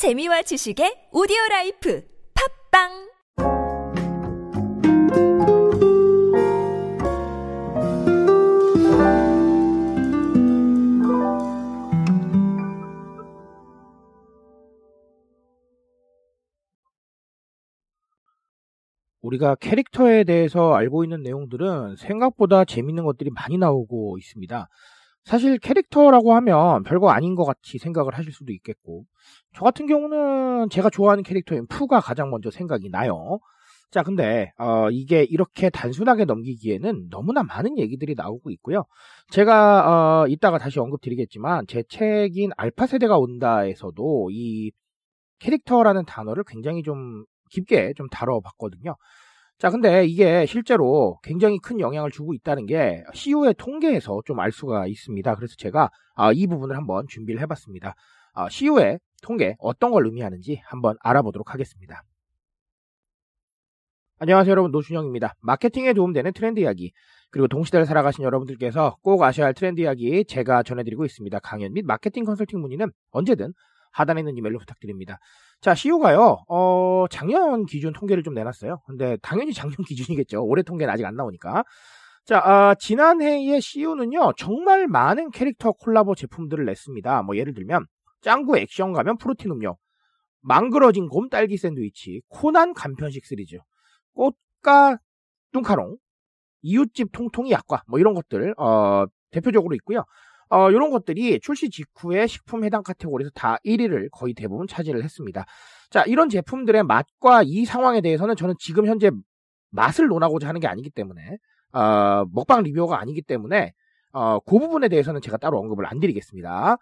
재미와 지식의 오디오 life 팟빵 우리가 캐릭터에 대해서 알고 있는 내용들은 생각보다 재밌는 것들이 많이 나오고 있습니다. 사실 캐릭터라고 하면 별거 아닌 것 같이 생각을 하실 수도 있겠고, 저 같은 경우는 제가 좋아하는 캐릭터인 푸가 가장 먼저 생각이 나요. 자, 근데, 어, 이게 이렇게 단순하게 넘기기에는 너무나 많은 얘기들이 나오고 있고요. 제가, 어, 이따가 다시 언급드리겠지만, 제 책인 알파 세대가 온다에서도 이 캐릭터라는 단어를 굉장히 좀 깊게 좀 다뤄봤거든요. 자, 근데 이게 실제로 굉장히 큰 영향을 주고 있다는 게 CU의 통계에서 좀 알 수가 있습니다. 그래서 제가 아, 이 부분을 한번 준비를 해봤습니다. 아, CU의 통계 어떤 걸 의미하는지 한번 알아보도록 하겠습니다. 안녕하세요 여러분 노준영입니다. 마케팅에 도움되는 트렌드 이야기 그리고 동시대를 살아가신 여러분들께서 꼭 아셔야 할 트렌드 이야기 제가 전해드리고 있습니다. 강연 및 마케팅 컨설팅 문의는 언제든 하단에 있는 이메일로 부탁드립니다. 자, CU가요, 어, 작년 기준 통계를 좀 내놨어요. 근데 당연히 작년 기준이겠죠. 올해 통계는 아직 안 나오니까. 자, 아, 지난해의 CU는요, 정말 많은 캐릭터 콜라보 제품들을 냈습니다. 뭐, 예를 들면, 짱구 액션 가면 프로틴 음료, 망그러진 곰 딸기 샌드위치, 코난 간편식 시리즈, 꽃가 뚱카롱, 이웃집 통통이 약과, 뭐, 이런 것들, 어, 대표적으로 있고요. 어, 이런 것들이 출시 직후에 식품 해당 카테고리에서 다 1위를 거의 대부분 차지를 했습니다. 자, 이런 제품들의 맛과 이 상황에 대해서는 저는 지금 현재 맛을 논하고자 하는 게 아니기 때문에, 어, 먹방 리뷰가 아니기 때문에, 어, 그 부분에 대해서는 제가 따로 언급을 안 드리겠습니다.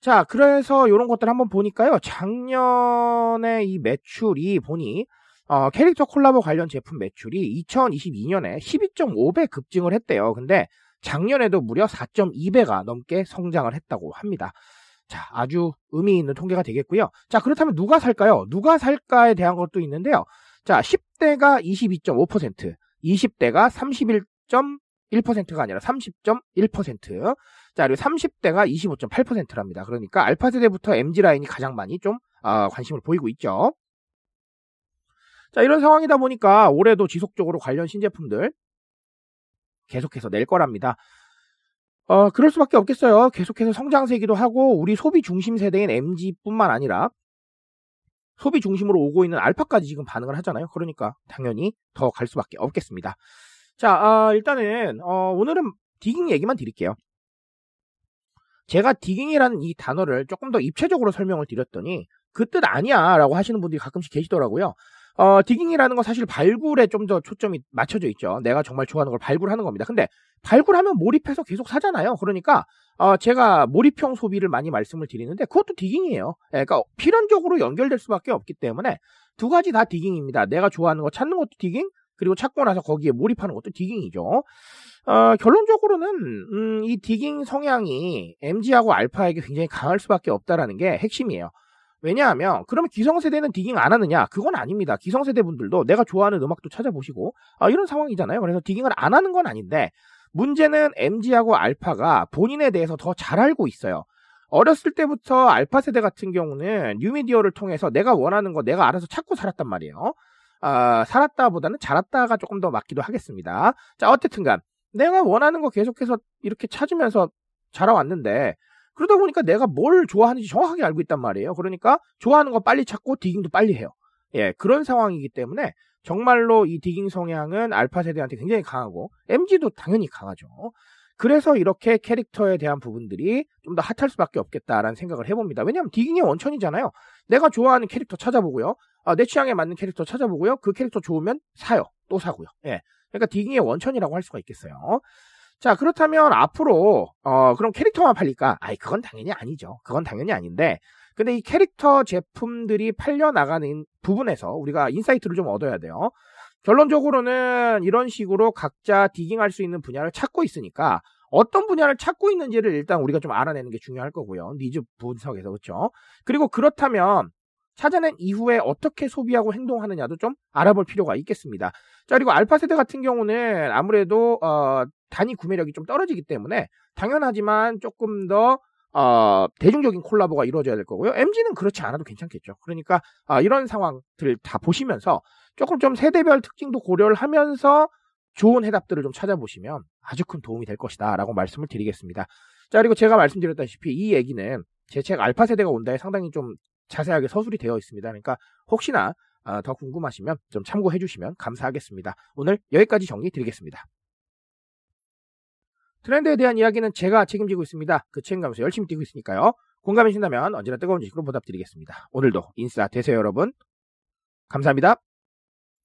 자, 그래서 이런 것들 한번 보니까요. 작년에 이 매출이 보니, 어, 캐릭터 콜라보 관련 제품 매출이 2022년에 12.5배 급증을 했대요. 근데 작년에도 무려 4.2배가 넘게 성장을 했다고 합니다. 자, 아주 의미 있는 통계가 되겠고요. 자, 그렇다면 누가 살까요? 누가 살까에 대한 것도 있는데요. 자, 10대가 22.5%, 20대가 31.1%가 아니라 30.1%, 자, 그리고 30대가 25.8%랍니다. 그러니까 알파 세대부터 MG 라인이 가장 많이 좀 어, 관심을 보이고 있죠. 자, 이런 상황이다 보니까 올해도 지속적으로 관련 신제품들 계속해서 낼 거랍니다. 어, 그럴 수밖에 없겠어요. 계속해서 성장세기도 하고 우리 소비 중심 세대인 MG뿐만 아니라 소비 중심으로 오고 있는 알파까지 지금 반응을 하잖아요. 그러니까 당연히 더 갈 수밖에 없겠습니다. 자, 어, 일단은 어, 오늘은 digging 얘기만 드릴게요. 제가 digging이라는 이 단어를 조금 더 입체적으로 설명을 드렸더니 그 뜻 아니야 라고 하시는 분들이 가끔씩 계시더라고요. 어, digging이라는 건 사실 발굴에 좀 더 초점이 맞춰져 있죠. 내가 정말 좋아하는 걸 발굴하는 겁니다. 근데 발굴하면 몰입해서 계속 사잖아요. 그러니까 어, 제가 몰입형 소비를 많이 말씀을 드리는데 그것도 digging이에요. 예, 그러니까 필연적으로 연결될 수밖에 없기 때문에 두 가지 다 디깅입니다. 내가 좋아하는 거 찾는 것도 디깅, 그리고 찾고 나서 거기에 몰입하는 것도 디깅이죠. 어, 결론적으로는 음, 이 디깅 성향이 MG하고 알파에게 굉장히 강할 수밖에 없다라는 게 핵심이에요. 왜냐하면 그러면 기성세대는 디깅 안 하느냐? 그건 아닙니다. 기성세대 분들도 내가 좋아하는 음악도 찾아보시고 아, 이런 상황이잖아요. 그래서 디깅을 안 하는 건 아닌데 문제는 MG하고 알파가 본인에 대해서 더 잘 알고 있어요. 어렸을 때부터 알파 세대 같은 경우는 뉴미디어를 통해서 내가 원하는 거 내가 알아서 찾고 살았단 말이에요. 아, 살았다보다는 자랐다가 조금 더 맞기도 하겠습니다. 자, 어쨌든간 내가 원하는 거 계속해서 이렇게 찾으면서 자라왔는데 그러다 보니까 내가 뭘 좋아하는지 정확하게 알고 있단 말이에요. 그러니까 좋아하는 거 빨리 찾고 디깅도 빨리 해요. 예, 그런 상황이기 때문에 정말로 이 디깅 성향은 알파 세대한테 굉장히 강하고 MG도 당연히 강하죠. 그래서 이렇게 캐릭터에 대한 부분들이 좀 더 핫할 수밖에 없겠다라는 생각을 해봅니다. 왜냐하면 digging의 원천이잖아요. 내가 좋아하는 캐릭터 찾아보고요. 아, 내 취향에 맞는 캐릭터 찾아보고요. 그 캐릭터 좋으면 사요. 또 사고요. 예. 그러니까 digging의 원천이라고 할 수가 있겠어요. 자, 그렇다면 앞으로, 어, 그럼 캐릭터만 팔릴까? 아이, 그건 당연히 아니죠. 그건 당연히 아닌데, 근데 이 캐릭터 제품들이 팔려나가는 부분에서 우리가 insight를 좀 얻어야 돼요. 결론적으로는 이런 식으로 각자 디깅할 수 있는 분야를 찾고 있으니까 어떤 분야를 찾고 있는지를 일단 우리가 좀 알아내는 게 중요할 거고요. 니즈 분석에서 그렇죠. 그리고 그렇다면 찾아낸 이후에 어떻게 소비하고 행동하느냐도 좀 알아볼 필요가 있겠습니다. 자 그리고 알파 세대 같은 경우는 아무래도 어, 단위 구매력이 좀 떨어지기 때문에 당연하지만 조금 더 어, 대중적인 콜라보가 이루어져야 될 거고요. MG는 그렇지 않아도 괜찮겠죠. 그러니까 아, 이런 상황들을 다 보시면서 조금 좀 세대별 특징도 고려를 하면서 좋은 해답들을 좀 찾아보시면 아주 큰 도움이 될 것이다 라고 말씀을 드리겠습니다. 자 그리고 제가 말씀드렸다시피 이 얘기는 제 책 알파 세대가 온다에 상당히 좀 자세하게 서술이 되어 있습니다. 그러니까 혹시나 아, 더 궁금하시면 좀 참고해 주시면 감사하겠습니다. 오늘 여기까지 정리 드리겠습니다. 트렌드에 대한 이야기는 제가 책임지고 있습니다. 그 책임감에서 열심히 뛰고 있으니까요. 공감해주신다면 언제나 뜨거운 지식으로 보답드리겠습니다. 오늘도 인싸 되세요 여러분. 감사합니다.